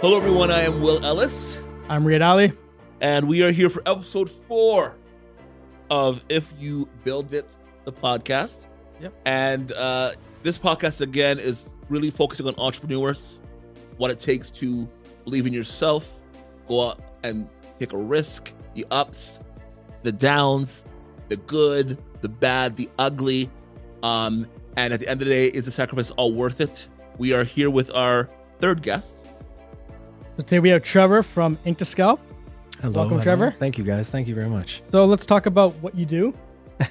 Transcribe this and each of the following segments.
Hello, everyone. I am Will Ellis, I'm Riyad Ali. and we are here for episode four of If You Build It, the podcast. Yep. And uh, this podcast, again, is really focusing on entrepreneurs, what it takes to believe in yourself, go out and take a risk, the ups, the downs, the good, the bad, the ugly. Um, and at the end of the day, is the sacrifice all worth it? We are here with our third guest. So today we have Trevor from Ink2Scalp. Hello, Welcome, hello. Trevor. Thank you, guys. Thank you very much. So let's talk about what you do.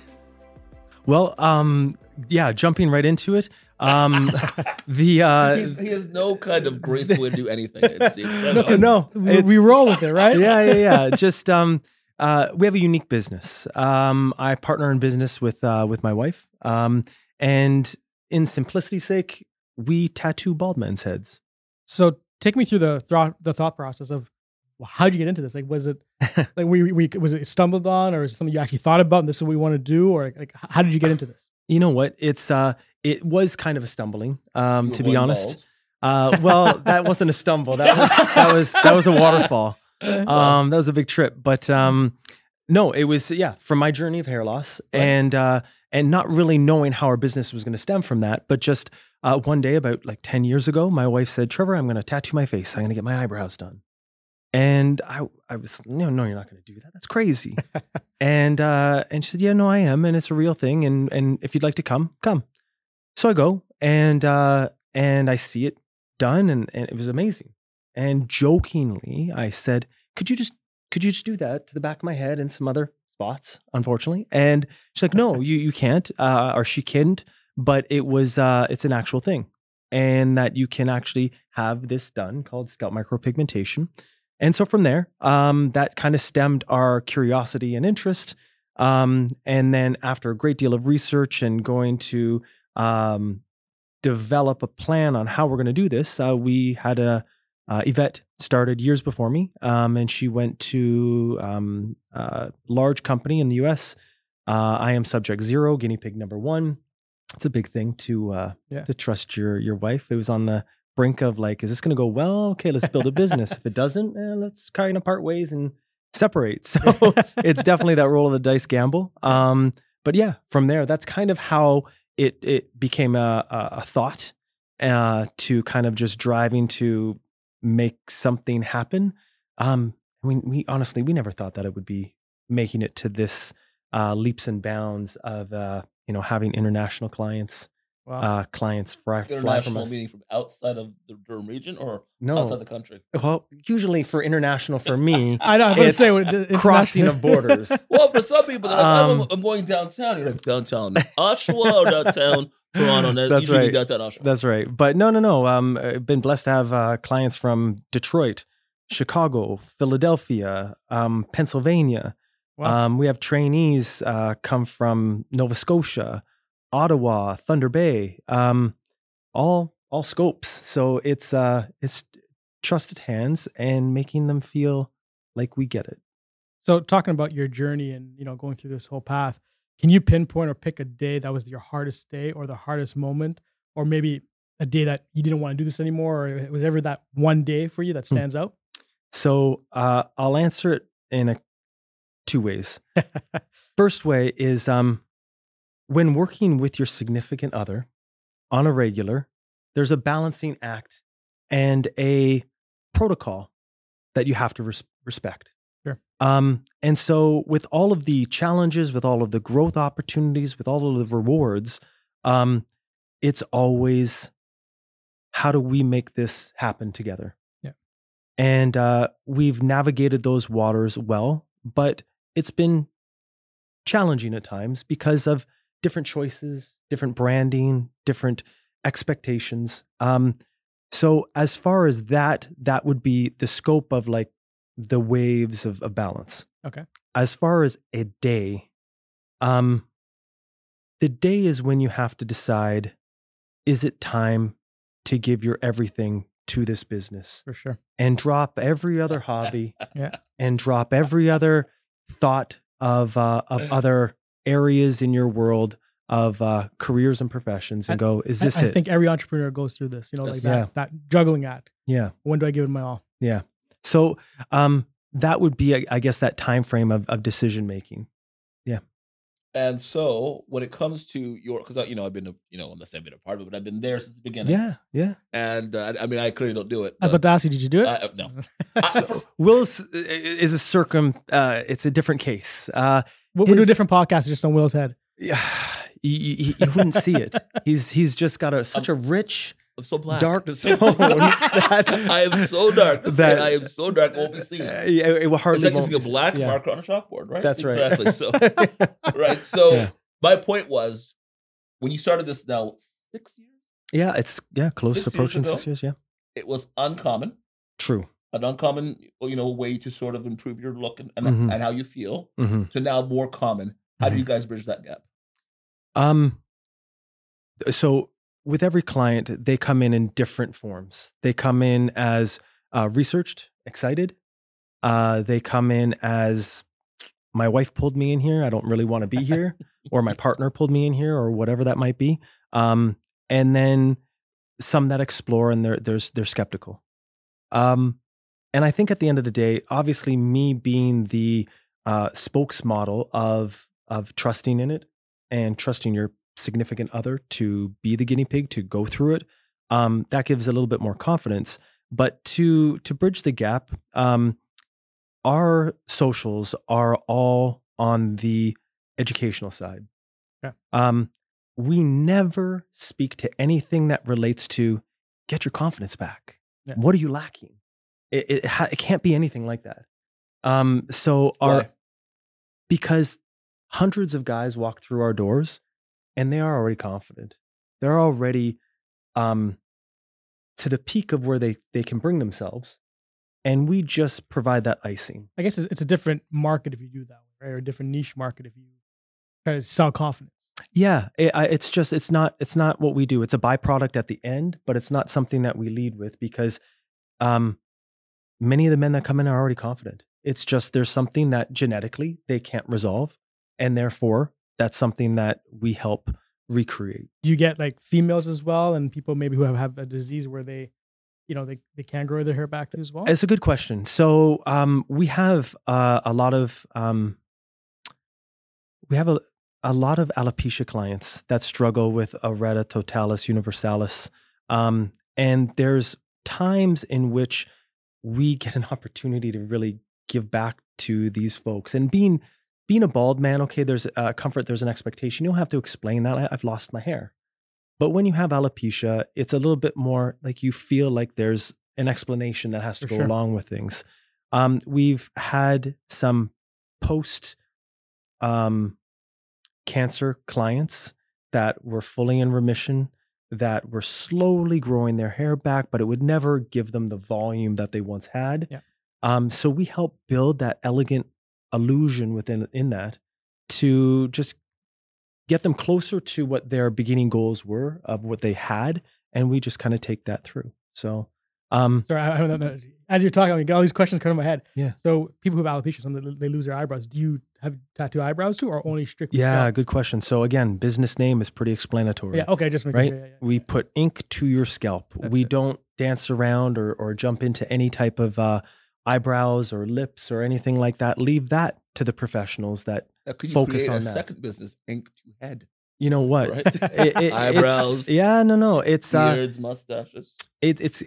Well, um, yeah, jumping right into it. Um, the uh, He's, he has no kind of graceful way to do anything. It seems. I No, no, We, it's- we roll with it, right? yeah, yeah, yeah. Just um, uh, we have a unique business. Um, I partner in business with uh, with my wife. Um, and in simplicity's sake, we tattoo bald men's heads. So take me through the thought the thought process of well, how did you get into this? Like, was it like we, we was it stumbled on, or is it something you actually thought about and this is what we want to do, or like how did you get into this? You know what? It's uh, it was kind of a stumbling. Um, to be honest. Uh, well, that wasn't a stumble. That was that was that was a waterfall. um, that was a big trip. But um, no, it was yeah from my journey of hair loss Right. and uh, and not really knowing how our business was going to stem from that. But just uh, one day, about like ten years ago, my wife said, "Trevor, I'm going to tattoo my face. I'm going to get my eyebrows done." And I I was no no you're not going to do that. That's crazy. and uh, and she said, "Yeah, no, I am, and it's a real thing. And and if you'd like to come, come." So I go and uh, and I see it done, and, and it was amazing. And jokingly, I said, "Could you just could you just do that to the back of my head and some other spots?" Unfortunately, and she's like, "No, you you can't," uh, or she couldn't. But it was uh, it's an actual thing, and that you can actually have this done called scalp micropigmentation. And so from there, um, that kind of stemmed our curiosity and interest. Um, and then after a great deal of research and going to um, develop a plan on how we're going to do this, uh, we had a uh, Yvette started years before me, um, and she went to um, a large company in the U.S. Uh, I am subject zero, guinea pig number one. It's a big thing to uh, Yeah. to trust your your wife. It was on the brink of like, is this going to go well? Okay, let's build a business. if it doesn't, eh, let's kind of part ways and separate. So it's definitely that roll of the dice gamble. Um, but yeah, from there, that's kind of how it it became a a, a thought uh, to kind of just driving to make something happen. Um, we we honestly we never thought that it would be making it to this uh, leaps and bounds of uh, you know having international clients, wow. uh, clients fly, fly from us. meaning from outside of the Durham region or No, outside the country? well, usually for international for me, I know. Was going to say what- it's crossing of borders. Well, for some people, like, Um, oh, I'm going downtown. You're like, downtown Oshawa or downtown Toronto? That's right. Downtown Oshawa. That's right. But no, no, no. Um, I've been blessed to have uh, clients from Detroit, Chicago, Philadelphia, um, Pennsylvania. Wow. Um, we have trainees uh, come from Nova Scotia, Ottawa, Thunder Bay, um, all all scopes. So it's uh, it's trusted hands and making them feel like we get it. So talking about your journey and you know going through this whole path, can you pinpoint or pick a day that was your hardest day or the hardest moment, or maybe a day that you didn't want to do this anymore, or was ever that one day for you that Hmm. stands out? So uh, I'll answer it in a two ways. First way is um, when working with your significant other on a regular, there's a balancing act and a protocol that you have to res- respect. Sure. Um, and so, with all of the challenges, with all of the growth opportunities, with all of the rewards, um, it's always how do we make this happen together? Yeah. And uh, we've navigated those waters well, but it's been challenging at times because of different choices, different branding, different expectations. Um, so as far as that, that would be the scope of like the waves of, of balance. Okay. As far as a day, um, the day is when you have to decide: is it time to give your everything to this business For sure. and drop every other hobby Yeah. and drop every other thought of uh, of other areas in your world of uh, careers and professions and I- go, is this I, it? think every entrepreneur goes through this. You know, Yes. like Yeah. that, that juggling act. yeah. When do I give it my all? Yeah. So um, that would be, I- I guess, that time frame of, of decision making. And so when it comes to your, because you know I've been, a, you know, unless I've been a part of it, but I've been there since the beginning. Yeah, yeah. And uh, I mean, I clearly don't do it. I was about to ask you, did you do it? Uh, no. I- for- Will's is a circum. Uh, it's a different case. Uh, we we do a different podcast just on Will's head. yeah, you, you, you wouldn't see it. He's he's just got a such a rich, I'm so black. dark that, I am so dark. That- I am so dark. Won't be seen. Uh, yeah, it will It's hardly. like won't using a black yeah. marker on a chalkboard, right? That's right. Exactly. So, right. So, Yeah. my point was, when you started this now six years, Yeah, it's yeah close Six approaching ago? six years. Yeah, it was uncommon, true. an uncommon, you know, way to sort of improve your look and and, Mhm. and how you feel. hmm To now more common. How do Mhm. you guys bridge that gap? Um, so with every client, they come in in different forms. They come in as uh, researched, excited. Uh, they come in as my wife pulled me in here. I don't really want to be here, or my partner pulled me in here, or whatever that might be. Um, and then some that explore and they're there's they're skeptical. Um, and I think at the end of the day, obviously, me being the uh, spokesmodel of of trusting in it and trusting your significant other to be the guinea pig to go through it um, that gives a little bit more confidence but to to bridge the gap um, our socials are all on the educational side Yeah. um, we never speak to anything that relates to get your confidence back Yeah. what are you lacking it, it, ha- it can't be anything like that um, so our Why? because hundreds of guys walk through our doors and they are already confident they're already um, to the peak of where they, they can bring themselves and we just provide that icing I guess it's, a different market if you do that, right? Or a different niche market if you try to sell confidence. yeah it, it's just it's not it's not what we do it's a byproduct at the end but it's not something that we lead with because um, many of the men that come in are already confident it's just there's something that genetically they can't resolve and therefore that's something that we help recreate Do you get like females as well, and people maybe who have, have a disease where they, you know, they, they can grow their hair back as well? It's a good question. So um, we have uh, a lot of um, we have a, a lot of alopecia clients that struggle with areata totalis universalis, um, and there's times in which we get an opportunity to really give back to these folks. And being being a bald man, okay, there's a comfort, there's an expectation. You don't have to explain that. I, I've lost my hair. But when you have alopecia, it's a little bit more like you feel like there's an explanation that has to For go sure. along with things. Um, we've had some post um, cancer clients that were fully in remission, that were slowly growing their hair back, but it would never give them the volume that they once had. Yeah. Um, so we help build that elegant illusion within in that to just get them closer to what their beginning goals were of what they had, and we just kind of take that through. So, um, Sorry, I, I don't know. As you're talking, I got all these questions coming to my head. Yeah. So people who have alopecia, some they, they lose their eyebrows. Do you have tattoo eyebrows too, or only strictly? yeah, scalp? good question. So again, business name is pretty explanatory. Yeah. Okay. Just right? sure. Yeah, yeah, We yeah. put ink to your scalp. That's we it. don't dance around or, or jump into any type of uh, eyebrows or lips or anything like that. Leave that to the professionals that, Now, could you Focus on a that. second business, ink to head, you know what? right? It- it- Eyebrows, yeah, no, no. It's uh, beards, mustaches, it, it's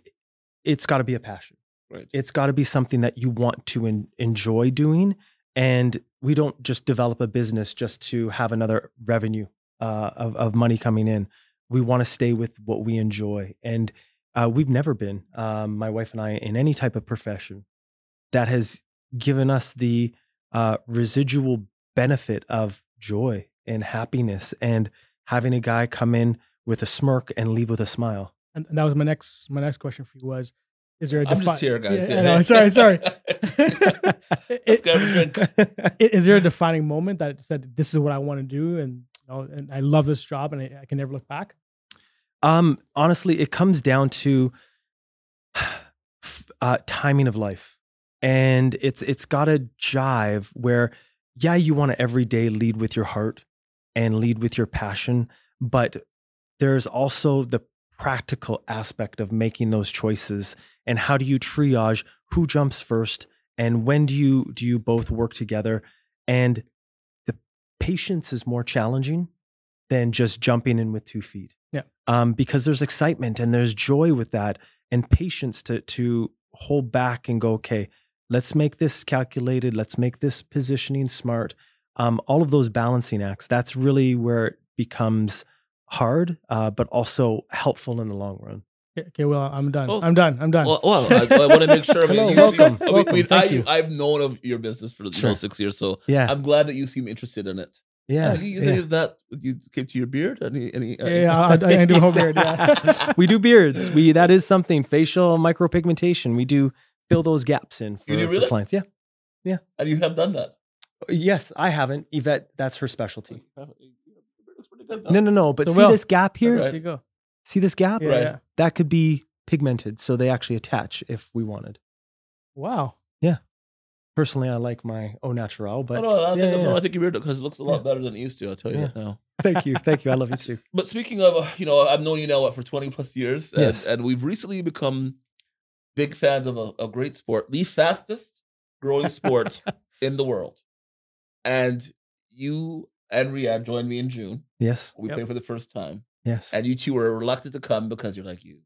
it's got to be a passion. right? It's got to be something that you want to en- enjoy doing, and we don't just develop a business just to have another revenue uh, of of money coming in. We want to stay with what we enjoy, and uh, we've never been um, my wife and I in any type of profession that has given us the uh, residual benefit of joy and happiness, and having a guy come in with a smirk and leave with a smile. And, and that was my next my next question for you was, is there a I'm just here, guys. Yeah, I know, sorry, sorry. Let's go drink. Is there a defining moment that said this is what I want to do and you know, and I love this job and I, I can never look back? Um, honestly, it comes down to uh, timing of life, and it's it's got a jive where, yeah, you want to every day lead with your heart, and lead with your passion. But there's also the practical aspect of making those choices and how do you triage who jumps first and when do you do you both work together and the patience is more challenging than just jumping in with two feet Yeah. um, because there's excitement and there's joy with that and patience to to hold back and go okay let's make this calculated let's make this positioning smart um, all of those balancing acts that's really where it becomes hard uh, but also helpful in the long run Okay, okay, well, I'm done. Well, I'm done. I'm done. Well, well I, I want to make sure. I mean, Hello, you welcome, I mean, welcome, we- thank I, you. I've known of your business for you know, Sure. six years, so yeah I'm glad that you seem interested in it. yeah, Any, is yeah. any of that you came to your beard? Any? Any? uh, yeah, yeah, I, I, I do whole beard. Yeah. we do beards. We that is something facial micropigmentation. We do fill those gaps in for, You do for clients. Yeah. Yeah. And you have done that. Yes, I haven't. Yvette, that's her specialty. Looks pretty good, No, no, no. But So, see Will, this gap here? Right. There you go. See this gap? Yeah, Right. yeah. That could be pigmented, so they actually attach if we wanted. Wow. Yeah. Personally, I like my au naturel, but Oh, no, I yeah, think, yeah, no, yeah. I think your beard because it looks a lot Yeah. better than it used to. I'll tell you Yeah. that now. thank you, thank you. I love you too. But speaking of, uh, you know, I've known you now what, for 20 plus years, and, Yes. and we've recently become big fans of a, a great sport, the fastest growing sport in the world. And you and Riyad joined me in June. Yes, We Yep. played for the first time, yes. and you two were reluctant to come because you're like you,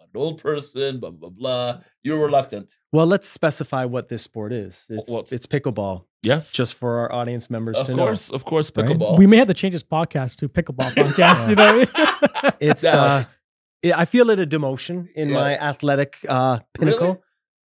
I'm an old person, blah blah blah. You're reluctant. Well, let's specify what this sport is. It's What? it's pickleball, Yes, just for our audience members to know. of to course, of course, Right? pickleball. We may have to change this podcast to pickleball podcast. You know I mean? It's uh yeah, I feel it a demotion in Yeah. my athletic uh pinnacle, Really?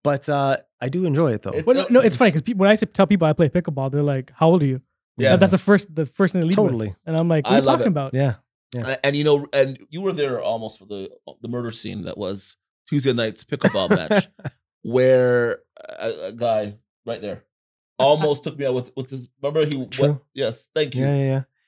but uh I do enjoy it though. It's- well, no, no, it's funny because when I tell people I play pickleball, they're like, "How old are you?" Yeah. That's the first, the first thing they lead with. totally. And I'm like, "What I are you talking it. about?" Yeah. Uh, and you know, and you were there almost for the the murder scene that was Tuesday night's pickleball match, where a, a guy right there almost took me out with with his. Remember he? What, yes, thank you. Yeah, yeah,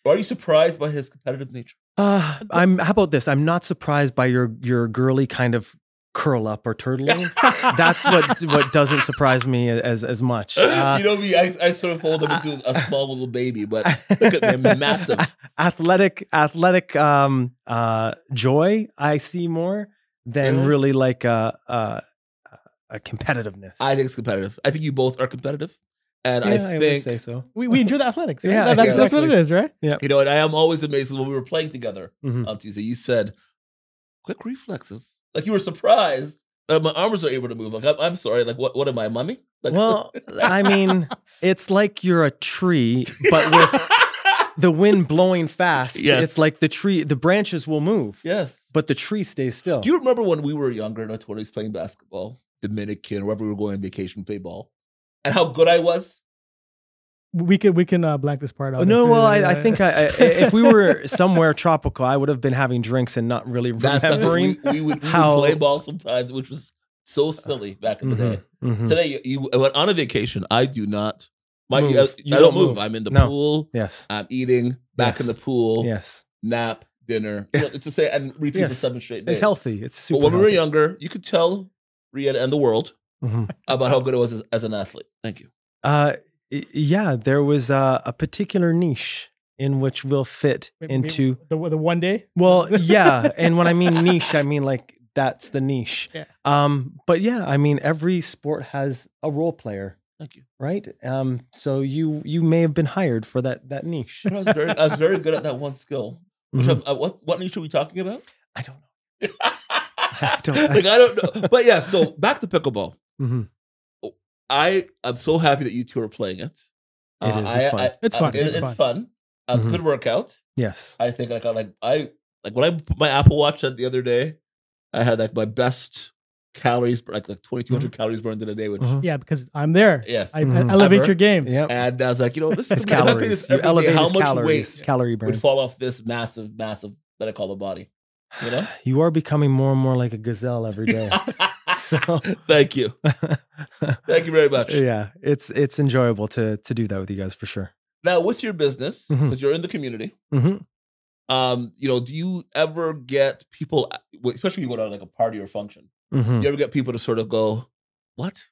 yeah. Are you surprised by his competitive nature? Uh, I'm how about this? I'm not surprised by your your girly kind of curl up or turtling. That's what what doesn't surprise me as as much. Uh, you know me, I, I sort of fold him into a small little baby, but look at him, massive. athletic athletic um uh joy I see more than Really? really like a a, a competitiveness. I think it's competitive. I think you both are competitive, and yeah, I I, would think say so. We, we enjoy the athletics. right? Yeah, That- that's, that's what it is, right? Yeah. you know, and I am always amazed when we were playing together. Mhm. on Tuesday, you said quick reflexes. Like you were surprised that my arms are able to move. Like I'm, I'm sorry. Like what? What am I, mummy? Like, Well, I mean, it's like you're a tree, but with the wind blowing fast. Yes. It's like the tree, the branches will move, yes. but the tree stays still. Do you remember when we were younger in our twenties playing basketball, Dominican, wherever we were going on vacation, play ball, and how good I was? We can we can uh, blank this part out. Oh, no, well, I, I think I, I, if we were somewhere tropical, I would have been having drinks and not really That's something remembering. we, we would, we how- would play ball sometimes, which was so silly back in the day. Mhm, mhm. Today, you, you went on a vacation. I do not. My, Move. I, You I don't don't move. move. I'm in the No. pool. Yes, I'm eating. Back in the pool. yes, nap, dinner. You know, to say and repeat for Yes. seven straight days. it's healthy. It's super. But when we were younger, you could tell Riyad and the world Mhm. about how good it was as, as an athlete. Thank you. Uh, yeah, there was a, a particular niche in which we'll fit maybe into. the the one day. Well, yeah, and when I mean niche, I mean like that's the niche. Yeah. Um, but yeah, I mean every sport has a role player, Thank you. right? Um, so you you may have been hired for that that niche. But I was very, I was very good at that one skill. Which Mhm. I'm, uh, what what niche are we talking about? I don't know. I don't- like I don't know. But yeah, so back to pickleball. Mhm. I I'm so happy that you two are playing it. Uh, It is, it's I- fun. I- It's fun, it- it's it's fun. fun. A Mhm. good workout. Yes. I think like I like I like when I put my Apple Watch on the other day, I had like my best calories, like like twenty Mm-hmm. calories burned in a day, which Mhm. Yeah, because I'm there. yes, I, Mhm. I elevate Ever. your game. Yep. and I was like, you know, this is if I play calories. this You elevate how much calories. weight Calorie burn. would fall off this massive, massive that I call a body. You know? You are becoming more and more like a gazelle every day. so Thank you, thank you very much. yeah, it's it's enjoyable to to do that with you guys for sure. Now, with your business, because you're in the community, hmm um, you know, do you ever get people, especially when you go to like a party or function, hmm you ever get people to sort of go, "What?"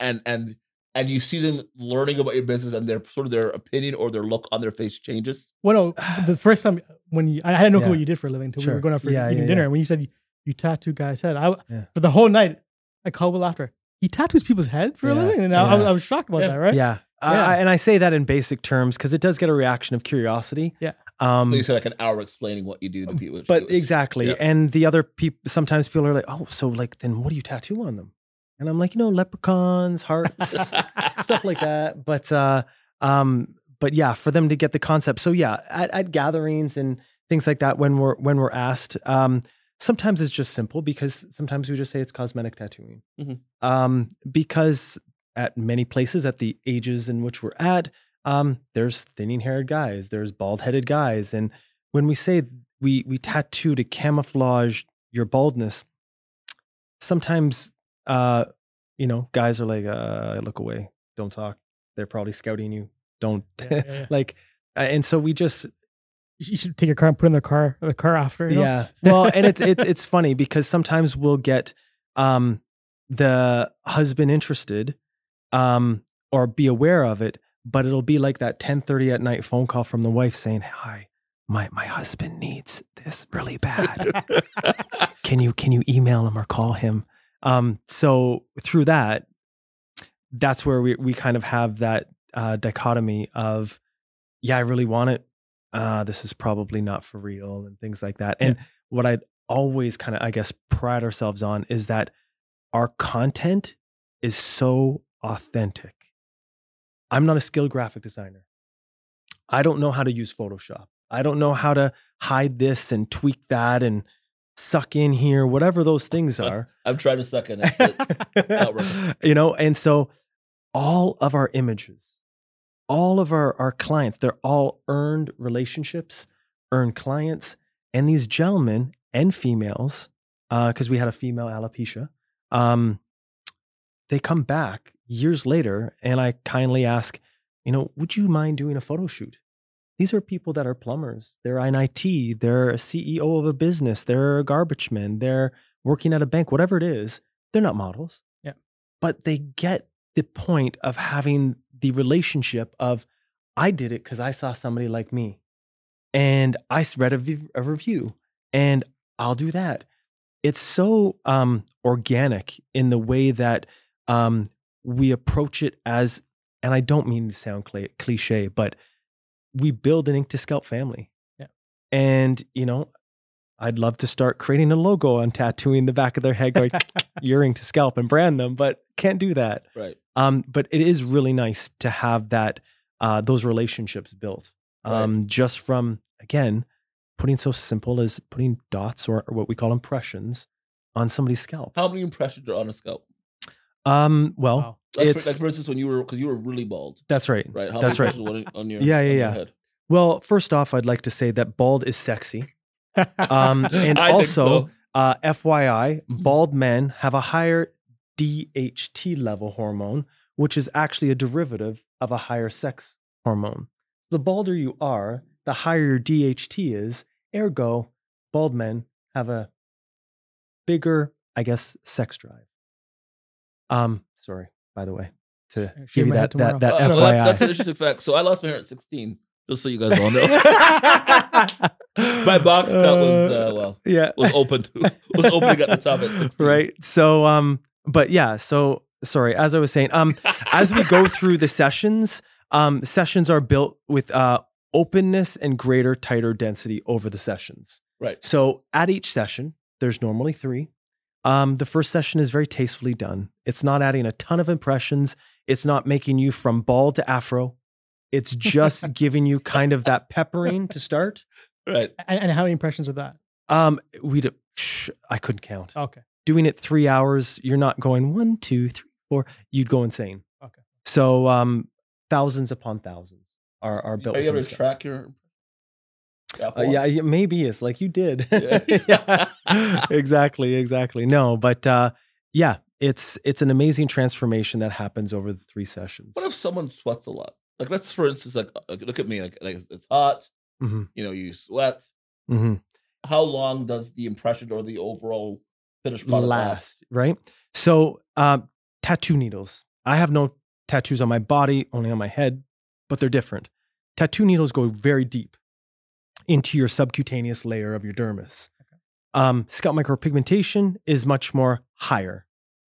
and and and you see them learning about your business and their sort of their opinion or their look on their face changes. Well, no, the first time when you, I had no clue Yeah. what you did for a living until we were going out for Yeah, eating yeah, dinner. yeah. And when you said you, you tattoo guy's head, I Yeah. for the whole night I called Will after. He tattoos people's head for a living, and I, I, was, yeah. I was shocked about Yeah. that. Right? Yeah. I- Yeah. I, and I say that in basic terms because it does get a reaction of curiosity. Yeah. Um, So you said like an hour explaining what you do to people. but exactly. Yeah. And the other people, sometimes people are like, oh, so like, then what do you tattoo on them? And I'm like, you know, leprechauns, hearts, stuff like that. But, uh, um, but yeah, for them to get the concept. So yeah, at, at gatherings and things like that, when we're, when we're asked, um, sometimes it's just simple because sometimes we just say it's cosmetic tattooing. Mhm. Um, because at many places at the ages in which we're at, um, there's thinning haired guys, there's bald headed guys. And when we say we we tattoo to camouflage your baldness, sometimes uh, you know, guys are like, uh, look away, don't talk. They're probably scouting you. Don't Yeah, yeah, yeah. like uh, and so we just You should take your car and put it in the car, the car after. You know? yeah. Well, and it's it's it's funny because sometimes we'll get um the husband interested um or be aware of it, but it'll be like that 10:30 at night phone call from the wife saying, "Hi, my my husband needs this really bad. can you can you email him or call him?" Um so through that that's where we we kind of have that uh dichotomy of yeah, I really want it uh, this is probably not for real and things like that. And what I'd always kind of, I guess, pride ourselves on is that our content is so authentic. I'm not a skilled graphic designer. I don't know how to use Photoshop. I don't know how to hide this and tweak that and suck in here, whatever those things are. I'm trying to suck in. You know, and so all of our images, all of our, our clients, they're all earned relationships, earned clients. And these gentlemen and females, because we had a female alopecia, um, they come back years later and I kindly ask, you know, would you mind doing a photo shoot? These are people that are plumbers. They're in IT. They're a CEO of a business. They're a garbage man. They're working at a bank, whatever it is. They're not models. Yeah. But they get the point of having the relationship of, I did it because I saw somebody like me and I read a, v- a review and I'll do that. It's so um, organic in the way that um, we approach it as, and I don't mean to sound cli- cliche, but we build an Ink2Scalp family. Yeah. And, you know, I'd love to start creating a logo on tattooing the back of their head, going your Ink2Scalp and brand them, but can't do that. Right. Um, but it is really nice to have that uh, those relationships built. Right. Um, just from again putting so simple as putting dots or, or what we call impressions on somebody's scalp. How many impressions are on a scalp? Um, well, Wow. Like, It's- for, like for instance, when you were because you were really bald, that's right. right? How That's many right. impressions on your Yeah, yeah, your yeah. head? Well, first off, I'd like to say that bald is sexy. Um, and I think also, so. uh, FYI, bald men have a higher DHT level hormone, which is actually a derivative of a higher sex hormone. The balder you are, the higher your DHT is. Ergo, bald men have a bigger, I guess, sex drive. Um, sorry, by the way, to shave give you that that, that Uh, no, FYI. that- that's an interesting fact. So I lost my hair at 16, just so you guys all know. my box cut was uh, well yeah, was open was opening at the top at 16. right. So, um, but yeah, so sorry, as I was saying, um, as we go through the sessions, um, sessions are built with uh openness and greater, tighter density over the sessions. right. So at each session, there's normally three. Um, the first session is very tastefully done. It's not adding a ton of impressions. It's not making you from bald to afro. It's just giving you kind of that peppering to start. Right. and, and how many impressions of that? Um, we do, shh, I couldn't count. Okay. Doing it three hours, you're not going one, two, three, four. You'd go insane. Okay. So um, thousands upon thousands are are built. Are you able to track your? Uh, yeah, yeah, maybe it's like you did. Yeah. Yeah. exactly, exactly. No, but uh, yeah, it's it's an amazing transformation that happens over the three sessions. What if someone sweats a lot? Like let's for instance, like, like look at me, like, like it's hot. hmm You know, you sweat. hmm How long does the impression or the overall finished last? Right? So, um, tattoo needles. I have no tattoos on my body, only on my head, but they're different. Tattoo needles go very deep into your subcutaneous layer of your dermis. Um, scalp micropigmentation is much more higher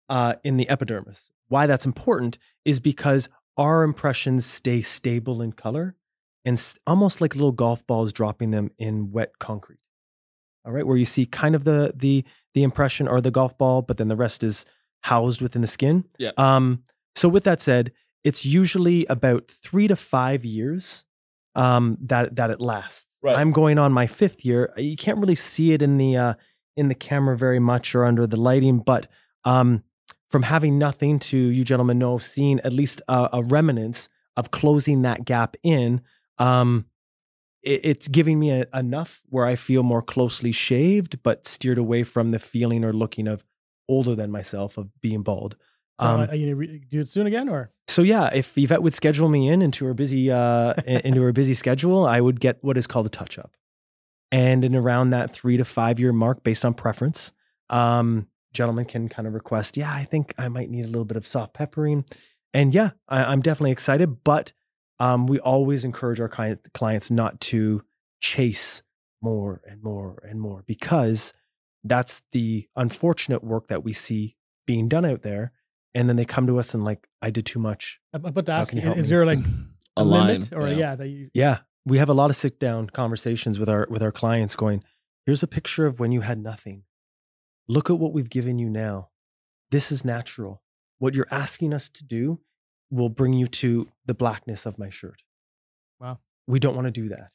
uh, in the epidermis. Why that's important is because our impressions stay stable in color and almost like little golf balls dropping them in wet concrete. All right, where you see kind of the the the impression or the golf ball, but then the rest is housed within the skin. Yeah. Um, so with that said, it's usually about three to five years um, that that it lasts. Right. I'm going on my fifth year. You can't really see it in the uh, in the camera very much or under the lighting, but um, from having nothing to you gentlemen know, seeing at least a, a remnants of closing that gap in, um, it, it's giving me a, enough where I feel more closely shaved, but steered away from the feeling or looking of older than myself of being bald. So, Um, are you gonna do it soon again, or so yeah, if Yvette would schedule me in into her busy uh, into her busy schedule, I would get what is called a touch up, and in around that three to five year mark, based on preference, um, gentlemen can kind of request. Yeah, I think I might need a little bit of soft peppering, and yeah, I, I'm definitely excited. But um, we always encourage our client, clients not to chase more and more and more because that's the unfortunate work that we see being done out there and then they come to us and like i did too much I'm about to ask you you, is me? there like a a line limit, or yeah. that you yeah we have a lot of sit down conversations with our with our clients going here's a picture of when you had nothing look at what we've given you now this is natural what you're asking us to do will bring you to the blackness of my shirt Wow. we don't want to do that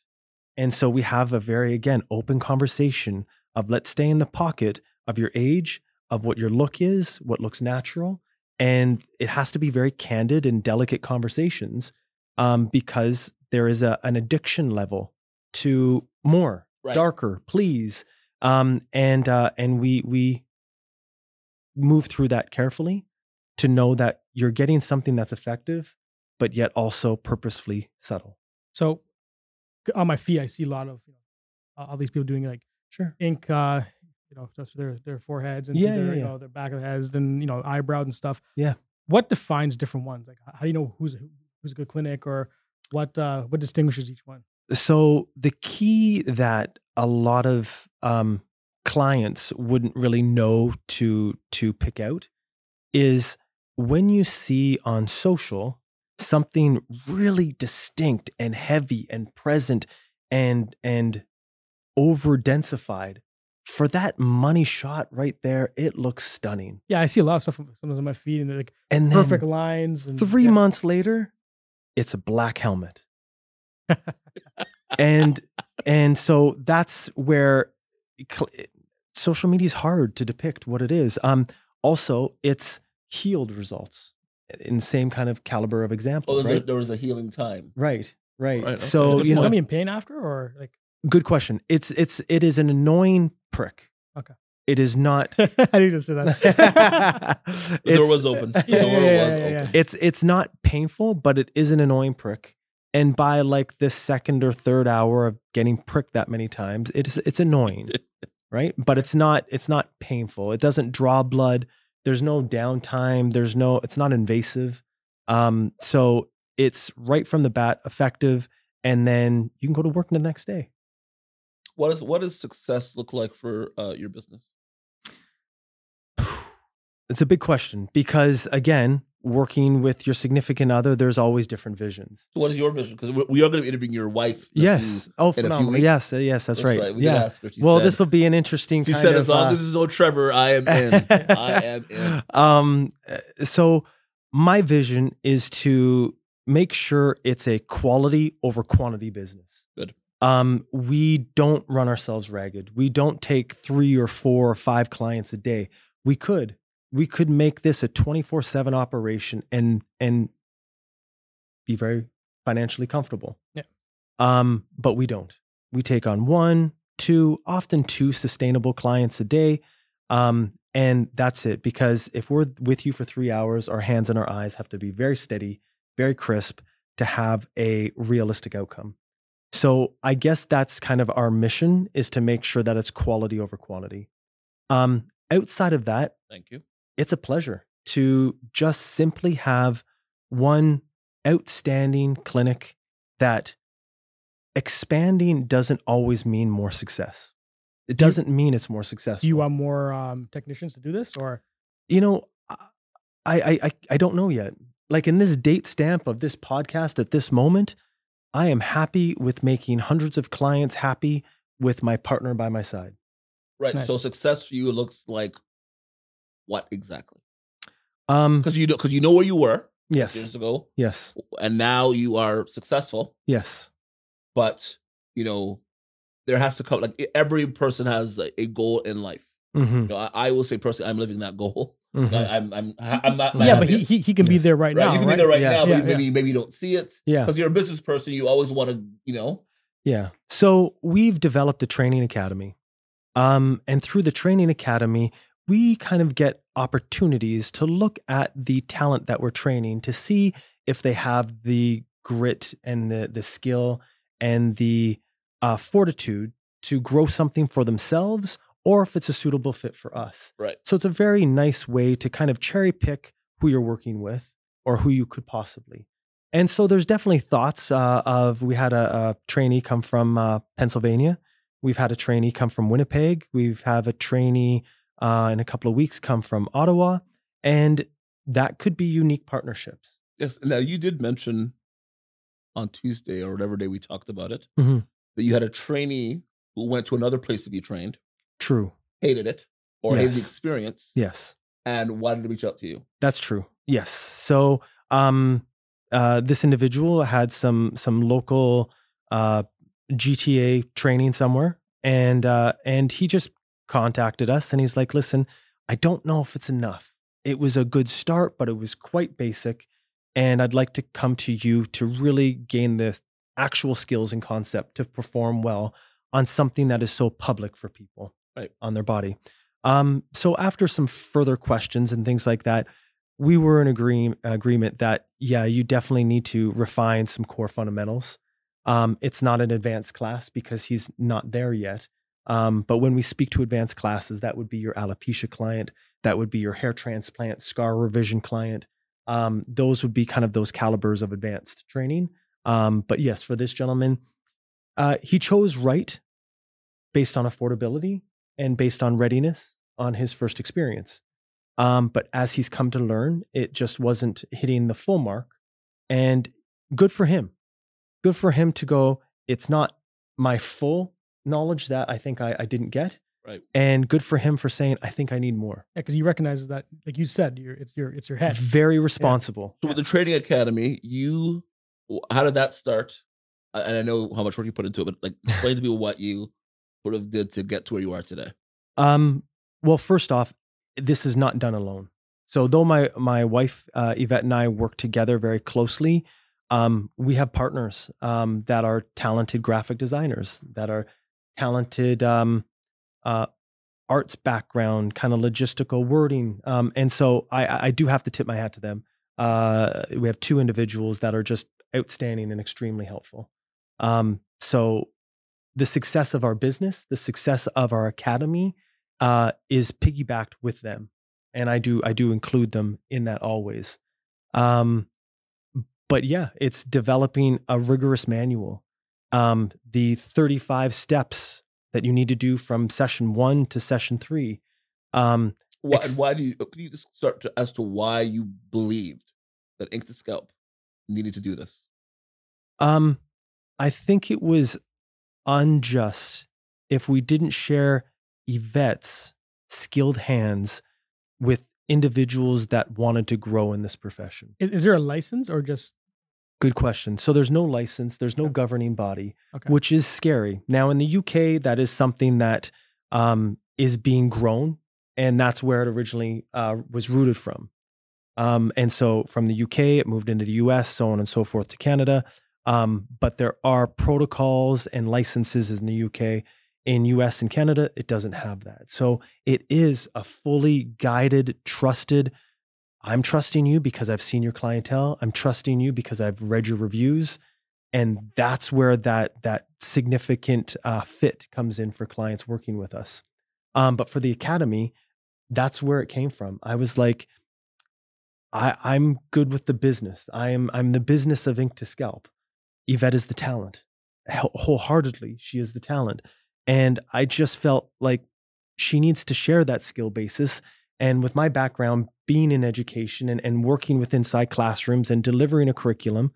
and so we have a very again open conversation of let's stay in the pocket of your age of what your look is what looks natural and it has to be very candid and delicate conversations um, because there is a, an addiction level to more Right. darker please um, and uh, and we we move through that carefully to know that you're getting something that's effective but yet also purposefully subtle So on my feed, I see a lot of you know, all these people doing like sure ink, uh, you know, just their their foreheads and Yeah, their, yeah, you know their back of the heads and you know eyebrows and stuff. Yeah. What defines different ones? Like, how do you know who's who's a good clinic or what uh what distinguishes each one? so the key that a lot of um, clients wouldn't really know to to pick out is when you see on social something really distinct and heavy and present and and over densified for that money shot right there it looks stunning Yeah, I see a lot of stuff. Sometimes on my feed and they're like and perfect lines. And three yeah. months later it's a black helmet and and so that's where social media is hard to depict what it is um also it's healed results in the same kind of caliber of example Oh, there was, right? a, there was a healing time. right right Right, okay. so is, you know somebody in pain after or like? good question it's it's it is an annoying prick Okay. it is not I need to say that. The door was open. The Yeah, door yeah, was yeah, yeah, open. it's it's not painful, but it is an annoying prick. And by like the second or third hour of getting pricked that many times, it's it's annoying, right? But it's not it's not painful. It doesn't draw blood. There's no downtime. There's no. It's not invasive. Um, so it's right from the bat effective, and then you can go to work the next day. What is what does success look like for uh, your business? It's a big question because again, working with your significant other, there's always different visions. So what is your vision? Because we are going to be interviewing your wife. Yes. few- Oh, few phenomenal. weeks. Yes. uh, Yes. That's, right. We Yeah. Well, this will be an interesting. She said, of, as long uh, as this is old Trevor, I am in. I am in. um, uh, so my vision is to make sure it's a quality over quantity business. Good. Um, we don't run ourselves ragged. We don't take three or four or five clients a day. We could. We could make this a 24/7 operation and and be very financially comfortable. Yeah. Um, but we don't. We take on one, two, often two sustainable clients a day. Um, and that's it. Because if we're with you for three hours, our hands and our eyes have to be very steady, very crisp to have a realistic outcome. So I guess that's kind of our mission is to make sure that it's quality over quantity. Um, outside of that, Thank you. It's a pleasure to just simply have one outstanding clinic that expanding doesn't always mean more success. It Do doesn't mean it's more successful. Do you want more um, technicians to do this, or you know, I, I, I, I don't know yet. Like in this date stamp of this podcast at this moment, I am happy with making hundreds of clients happy with my partner by my side. Right. Nice. So success for you looks like what exactly? Um, Because you know, because you know where you were six years yes, ago, yes, and now you are successful. yes, But you know, there has to come like every person has a, a goal in life. hmm You know, I, I will say personally, I'm living that goal. hmm I, I'm, I'm, I'm not. yeah, but he, he he can be Yes. there right, right. now. You can right? be there right Yeah. now, Yeah, but maybe maybe you don't see it yeah, because you're a business person. You always want to, you know, yeah. So we've developed a training academy, um, and through the training academy, we kind of get opportunities to look at the talent that we're training to see if they have the grit and the the skill and the uh, fortitude to grow something for themselves, or if it's a suitable fit for us. right. So it's a very nice way to kind of cherry pick who you're working with or who you could possibly. And so there's definitely thoughts uh, of we had a, a trainee come from uh, Pennsylvania. We've had a trainee come from Winnipeg. We've have a trainee uh, in a couple of weeks come from Ottawa, and that could be unique partnerships. Yes. Now you did mention on Tuesday or whatever day we talked about it Mhm. that you had a trainee who went to another place to be trained, True. hated it or hated the experience, Yes. and wanted to reach out to you. That's true. Yes. So um, uh, this individual had some some local uh, GTA training somewhere, and uh, and he just contacted us, and he's like, "Listen, I don't know if it's enough. It was a good start, but it was quite basic, and I'd like to come to you to really gain the actual skills and concept to perform well on something that is so public for people Right. on their body." Um, so after some further questions and things like that, we were in agree- agreement that yeah, you definitely need to refine some core fundamentals. Um, it's not an advanced class because he's not there yet. Um, but when we speak to advanced classes, that would be your alopecia client, that would be your hair transplant, scar revision client. Um, those would be kind of those calibers of advanced training. Um, but yes, for this gentleman, uh, he chose right based on affordability and based on readiness on his first experience. Um, but as he's come to learn, it just wasn't hitting the full mark. And good for him. Good for him to go, it's not my full knowledge that I think I, I didn't get. Right. And good for him for saying, I think I need more. Yeah, because he recognizes that, like you said, you're, it's your it's your head. Very responsible. So with the training academy, you how did that start? And I know how much work you put into it, but like explain to people what you sort of did to get to where you are today. Um, well, first off, this is not done alone. So though my my wife uh, Yvette and I work together very closely, um, we have partners um, that are talented graphic designers, that are talented um, uh, arts background, kind of logistical wording, um, and so I, I do have to tip my hat to them. Uh, we have two individuals that are just outstanding and extremely helpful. Um, so the success of our business, the success of our academy, uh, is piggybacked with them, and I do I do include them in that always. Um, but yeah, it's developing a rigorous manual. Um, the 35 steps that you need to do from session one to session three. Um, Why, Ex- why do you? Can you just start to, as to why you believed that Ink2Scalp needed to do this? um, I think it was unjust if we didn't share Yvette's skilled hands with individuals that wanted to grow in this profession. Is, is there a license or just Good question. So there's no license, there's no Okay. governing body, okay? which is scary. Now in the UK, that is something that um, is being grown, and that's where it originally uh, was rooted from. Um, and so from the UK, it moved into the US, so on and so forth to Canada. Um, but there are protocols and licenses in the UK. In US and Canada, it doesn't have that. So it is a fully guided, trusted. I'm trusting you because I've seen your clientele. I'm trusting you because I've read your reviews, and that's where that that significant uh, fit comes in for clients working with us. Um, but for the academy, that's where it came from. I was like, I, I'm good with the business. I am I'm the business of Ink2Scalp. Yvette is the talent. Wholeheartedly, she is the talent. And I just felt like she needs to share that skill basis. And with my background being in education and, and working with inside classrooms and delivering a curriculum,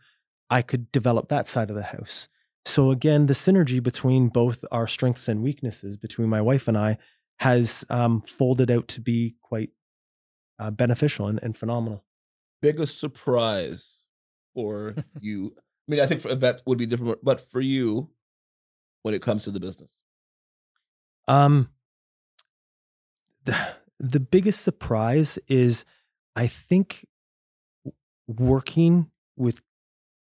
I could develop that side of the house. So again, the synergy between both our strengths and weaknesses between my wife and I has um, folded out to be quite uh, beneficial and, and phenomenal. Biggest surprise for you. I mean, I think for Yvette would be different, but for you, when it comes to the business, Um, the, the biggest surprise is, I think, working with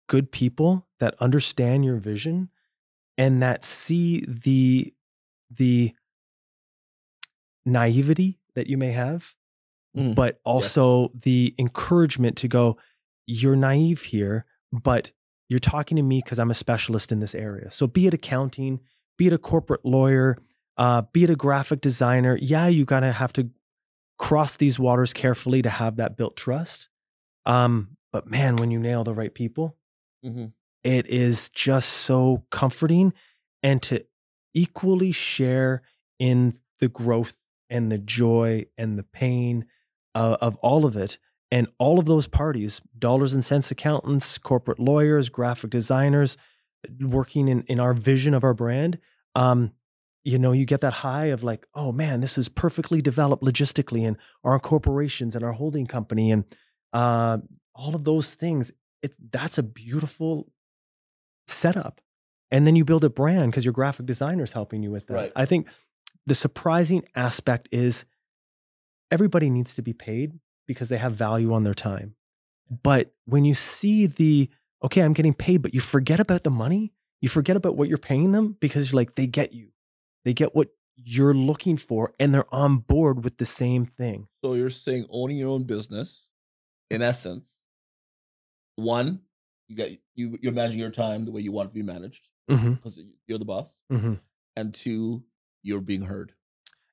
good people that understand your vision and that see the the naivety that you may have, Mm. but also the encouragement to go, you're naive here, but you're talking to me because I'm a specialist in this area. So be it accounting, be it a corporate lawyer, uh, be it a graphic designer. Yeah, you gotta have to cross these waters carefully to have that built trust. Um, but man, when you nail the right people, Mhm. it is just so comforting and to equally share in the growth and the joy and the pain uh, of all of it and all of those parties dollars and cents accountants corporate lawyers graphic designers working in, in our vision of our brand um, you know you get that high of like oh man this is perfectly developed logistically and our corporations and our holding company and uh, all of those things it, that's a beautiful setup. And then you build a brand because your graphic designer is helping you with that. Right. i think the surprising aspect is everybody needs to be paid because they have value on their time. But when you see the okay i'm getting paid but you forget about the money? You forget about what you're paying them because you're like they get you they get what you're looking for and they're on board with the same thing So you're saying owning your own business, in essence, one, you get you you're managing your time the way you want it to be managed mm-hmm, because you're the boss, mm-hmm. and two, you're being heard.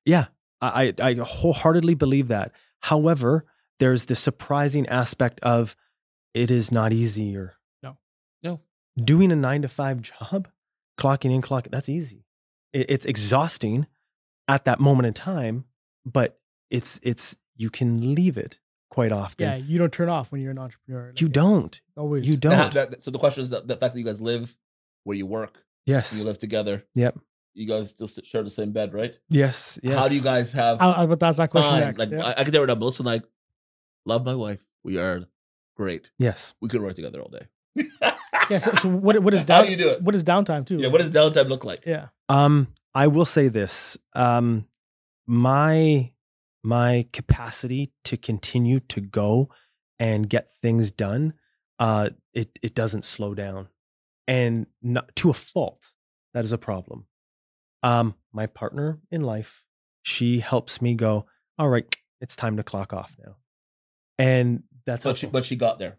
Yeah, I, I I wholeheartedly believe that. However, there's the surprising aspect of it is not easier. No. No. Doing a nine to five job, clocking in, clocking, that's easy. It, it's exhausting at that moment in time, but it's it's you can leave it quite often. Yeah, you don't turn off when you're an entrepreneur. You don't. it's Always. You don't. that- so the question is that the fact that you guys live where you work, Yes. you live together. Yep. You guys still share the same bed, right? Yes. Yes. How do you guys have I, I was about to ask that question time? next. Like yeah. I, I can tell right now, Melissa and I love my wife. We are great. Yes. We could work together all day. yeah. So, so what, what is How do you do it? What is downtime too? Yeah. What does downtime look like? Yeah. Um, I will say this. Um, my my capacity to continue to go and get things done, uh, it it doesn't slow down, and not, to a fault. That is a problem. Um, my partner in life, she helps me go. All right, it's time to clock off now, and that's But she, helpful. but she got there.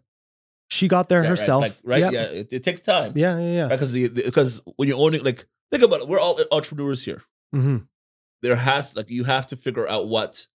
She got there Yeah, right, herself, like, right? Yep. Yeah. It, it takes time. yeah, yeah, yeah. Because the, because when you're owning, like, think about it. We're all entrepreneurs here. hmm There has like you have to figure out what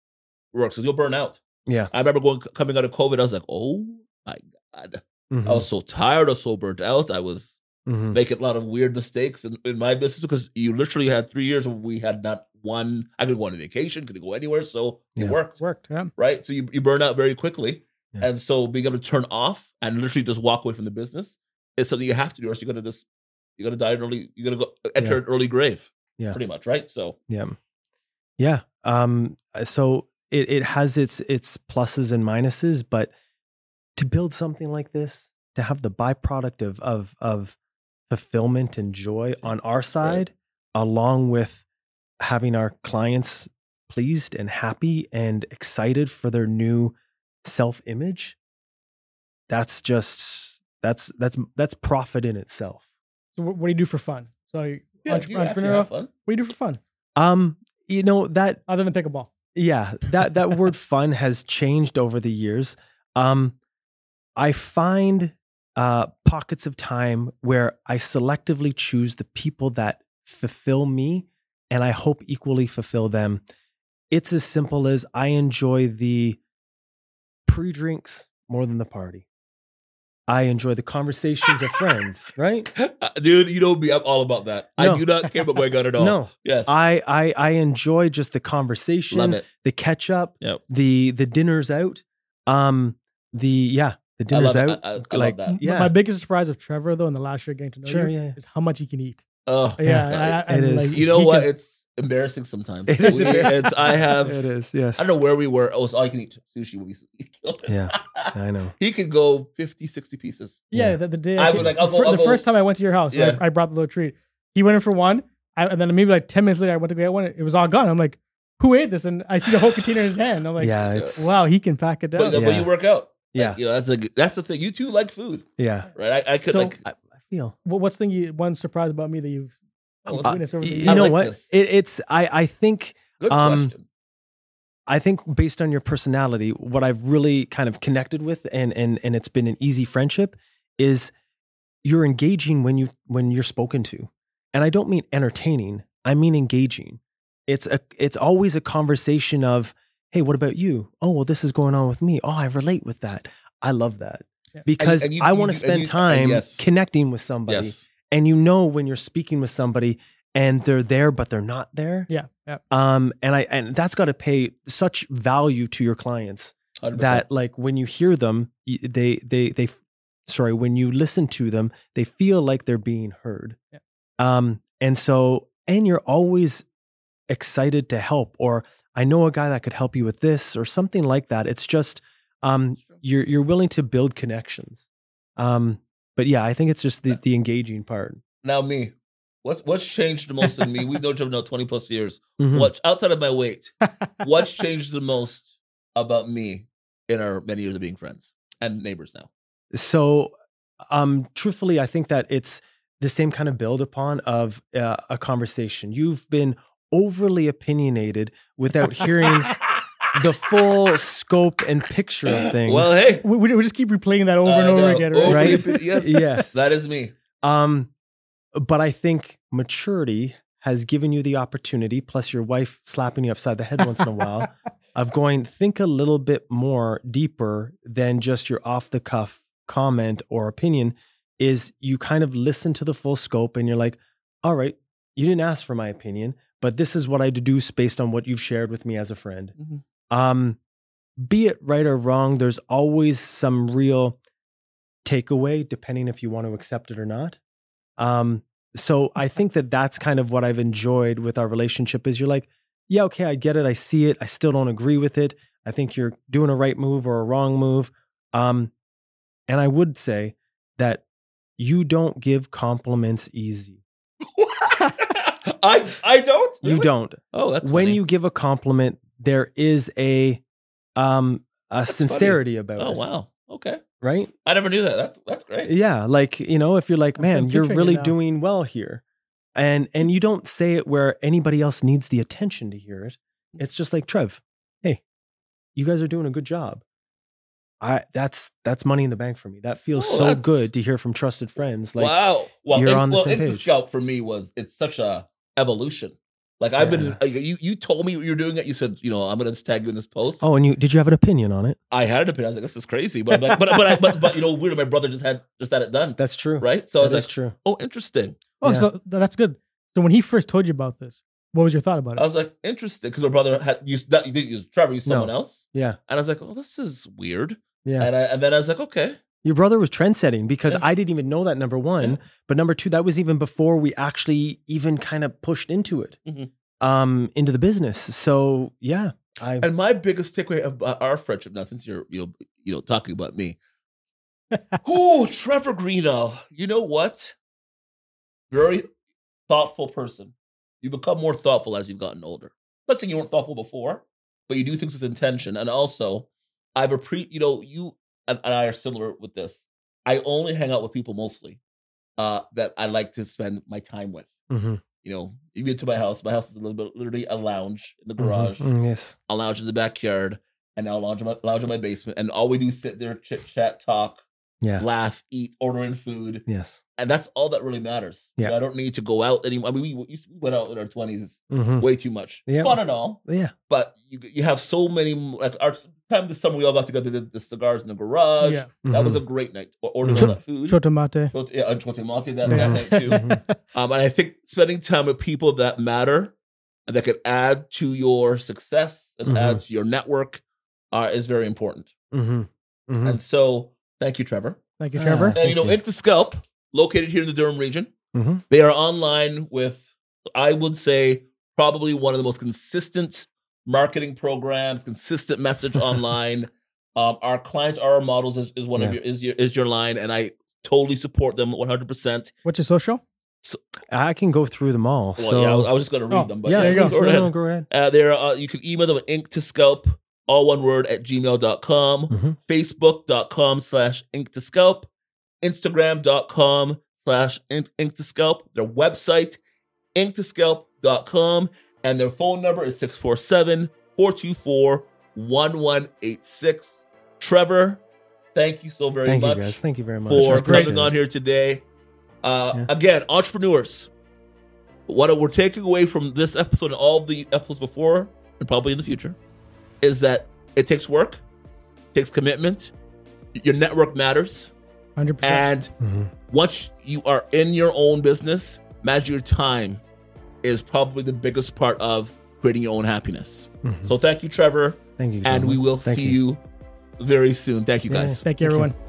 works because you'll burn out. Yeah. I remember going coming out of COVID. I was like, oh my god, hmm I was so tired. I was so burnt out. I was hmm making a lot of weird mistakes in, in my business because you literally had three years where we had not one. I could go on a vacation, could go anywhere, so it Yeah. worked. Worked. Yeah. right? So you, you burn out very quickly. Yeah. And so being able to turn off and literally just walk away from the business is something you have to do, or else you're gonna just you're gonna die an early you're gonna go enter Yeah. an early grave. Yeah. Pretty much, right? So Yeah. Yeah. Um, so it, it has its its pluses and minuses, but to build something like this, to have the byproduct of of of fulfillment and joy on our side, along with having our clients pleased and happy and excited for their new self-image, that's just that's that's that's profit in itself. So what, what do you do for fun? So yeah, entre- you entrepreneur. have What do you do for fun Um, you know, that other than pickleball? yeah that that word fun has changed over the years um i find uh pockets of time where i selectively choose the people that fulfill me and i hope equally fulfill them it's as simple as i enjoy the pre-drinks more than the party. I enjoy the conversations of friends, right? Uh, dude, you know me. I'm all about that. No. I do not care about going out at all. No, Yes. I, I I enjoy just the conversation, love it. the catch up, Yep. the the dinners out, um, the yeah, the I dinners love out. I, I, I like, love that. Yeah. My biggest surprise of Trevor though in the last year getting to know Sure, you yeah. is how much he can eat. Oh, Yeah, God. I, I, It and, is. like, you know what? can- It's embarrassing sometimes. It is We- embarrassing. it's- I have. it is, yes. I don't know where we were. Oh, it's all you can eat sushi when we killed it. Yeah, I know. he could go 50, 60 pieces. yeah, Yeah. the, the day I came- would like, I'll the go- fir- I'll the go- first time I went to your house, Yeah. I, I brought the little treat. He went in for one, I, and then maybe like ten minutes later, I went to get one. It was all gone. I'm like, who ate this? And I see the whole container in his hand. I'm like, yeah, it's wow, he can pack it down. But, but you work out. yeah, Like, you know, that's the that's the thing. You two like food, yeah. right? I, I could So- like. I, I feel. What, what's thing you one surprise about me that you've Oh, Uh, witnessed over the you know like what? It, it's I I think Good um, question. I think based on your personality, what I've really kind of connected with and and and it's been an easy friendship is you're engaging when you when you're spoken to. And I don't mean entertaining, I mean engaging. It's a it's always a conversation of, "Hey, what about you? Oh, well this is going on with me. Oh, I relate with that." I love that. Yeah. Because and you- I want to spend you- time yes. connecting with somebody. Yes. And you know when you're speaking with somebody and they're there but they're not there. yeah, yeah. Um, and I and that's got to pay such value to your clients 100%. that like when you hear them, they they they sorry when you listen to them, they feel like they're being heard. Yeah. Um, and so and you're always excited to help, or I know a guy that could help you with this, or something like that. It's just um, you're you're willing to build connections. Um, but yeah, I think it's just the the engaging part. now me. What's what's changed the most in me? We've known each other now twenty plus years. Mhm. What outside of my weight? What's changed the most about me in our many years of being friends and neighbors now? so um truthfully i think that it's the same kind of build upon of uh, a conversation you've been overly opinionated without hearing the full scope and picture of things Well, hey, we, we we just keep replaying that over and over know. again, Over right? Right? yes, yes that is me. um but i think maturity has given you the opportunity plus your wife slapping you upside the head once in a while of going think a little bit more deeper than just your off the cuff comment or opinion is you kind of listen to the full scope and you're like all right you didn't ask for my opinion but this is what i deduce based on what you've shared with me as a friend Mhm. Um be it right or wrong there's always some real takeaway depending if you want to accept it or not. Um so i think that that's kind of what i've enjoyed with our relationship is you're like yeah okay i get it i see it i still don't agree with it. I think you're doing a right move or a wrong move. Um and i would say that you don't give compliments easy. I I don't. you don't. Oh, that's when funny. you give a compliment there is a um a That's funny. sincerity about Oh it Oh wow. Okay. right I never knew that. That's that's great. yeah like you know if you're like man you're really doing well here and and you don't say it where anybody else needs the attention to hear it it's just like trev hey you guys are doing a good job i that's that's money in the bank for me that feels Oh, so that's- good to hear from trusted friends like wow. Well, you're in- on the well, same page. Scout for me was it's such a evolution. Like I've been, Yeah. like, you you told me what you're doing it. You said, you know, I'm gonna tag you in this post. oh and you did you have an opinion on it I had an opinion. I was like, this is crazy, but but but but, I, but, but you know, weird. My brother just had just had it done, that's true right? So I was like, true oh, interesting. Oh, Yeah. so that's good. So when he first told you about this, what was your thought about it? I was like, interesting, because my brother had used that. You didn't use Trevor, used No. someone else, yeah and I was like, oh, this is weird. yeah And I and then I was like, okay, Your brother was trendsetting because Yeah. I didn't even know that number one. Yeah. But number two, that was even before we actually even kind of pushed into it, Mhm. um, into the business. So yeah, I And my biggest takeaway of uh, our friendship now, since you're you know you know talking about me, oh Trevor Greenall, you know what? Very thoughtful person. You become more thoughtful as you've gotten older. Not saying you weren't thoughtful before, but you do things with intention. And also, I've appre you know you and, and I are similar with this. I only hang out with people mostly uh, that I like to spend my time with. Mhm, You know, you get to my house. My house is a little bit literally a lounge in the mhm, garage mm, yes, I'll lounge in the backyard, and I'll lounge in my, lounge in my basement, and all we do is sit there, chit chat, talk, Yeah. laugh, eat, ordering food, Yes. and that's all that really matters. You Yeah. know, I don't need to go out anymore. I mean, we, we used to- we went out in our twenties hmm way too much. Yeah. Fun and all, Yeah. but you you have so many like our time this summer we all got together did the cigars in the garage. Yeah. That was a Mhm. great night. Or ordering Sure. all that food. Chotomate. Chot- yeah, and chotemate that, Mhm. that night too. Mhm. Um, and I think spending time with people that matter and that could add to your success and add to your network uh, is very important. And so, thank you, Trevor. Thank you, Ah. Trevor. And you know, you. Ink2Scalp, located here in the Durham region, Mhm. they are online with, I would say, probably one of the most consistent marketing programs, consistent message online. Um, our clients are our models is, is one of your is your is your line, and I totally support them one hundred percent. What's your social? I can go through them all. Well, so yeah, I was, I was just going to read Oh, them, but yeah, there you go. please, go no, ahead. no, go ahead. Uh, there, uh, you can email them at ink to scalp, all one word, at gmail.com, Mhm. facebook.com slash ink to scalp, instagram.com slash ink ink to scalp, their website, inktoscalp.com, and their phone number is 647 424 1186. Trevor, thank you so very Thank much you guys. Thank you very much. for coming on here today. Uh, Yeah. Again, entrepreneurs, what we're taking away from this episode and all the episodes before, and probably in the future, is that it takes work, takes commitment. Your network matters, 100%. and Mhm. once you are in your own business, managing your time is probably the biggest part of creating your own happiness. Mhm. So thank you, Trevor, Thank you. and we will Thank see you. very soon. Thank you, Yeah. guys. Thank you, Thank you. everyone.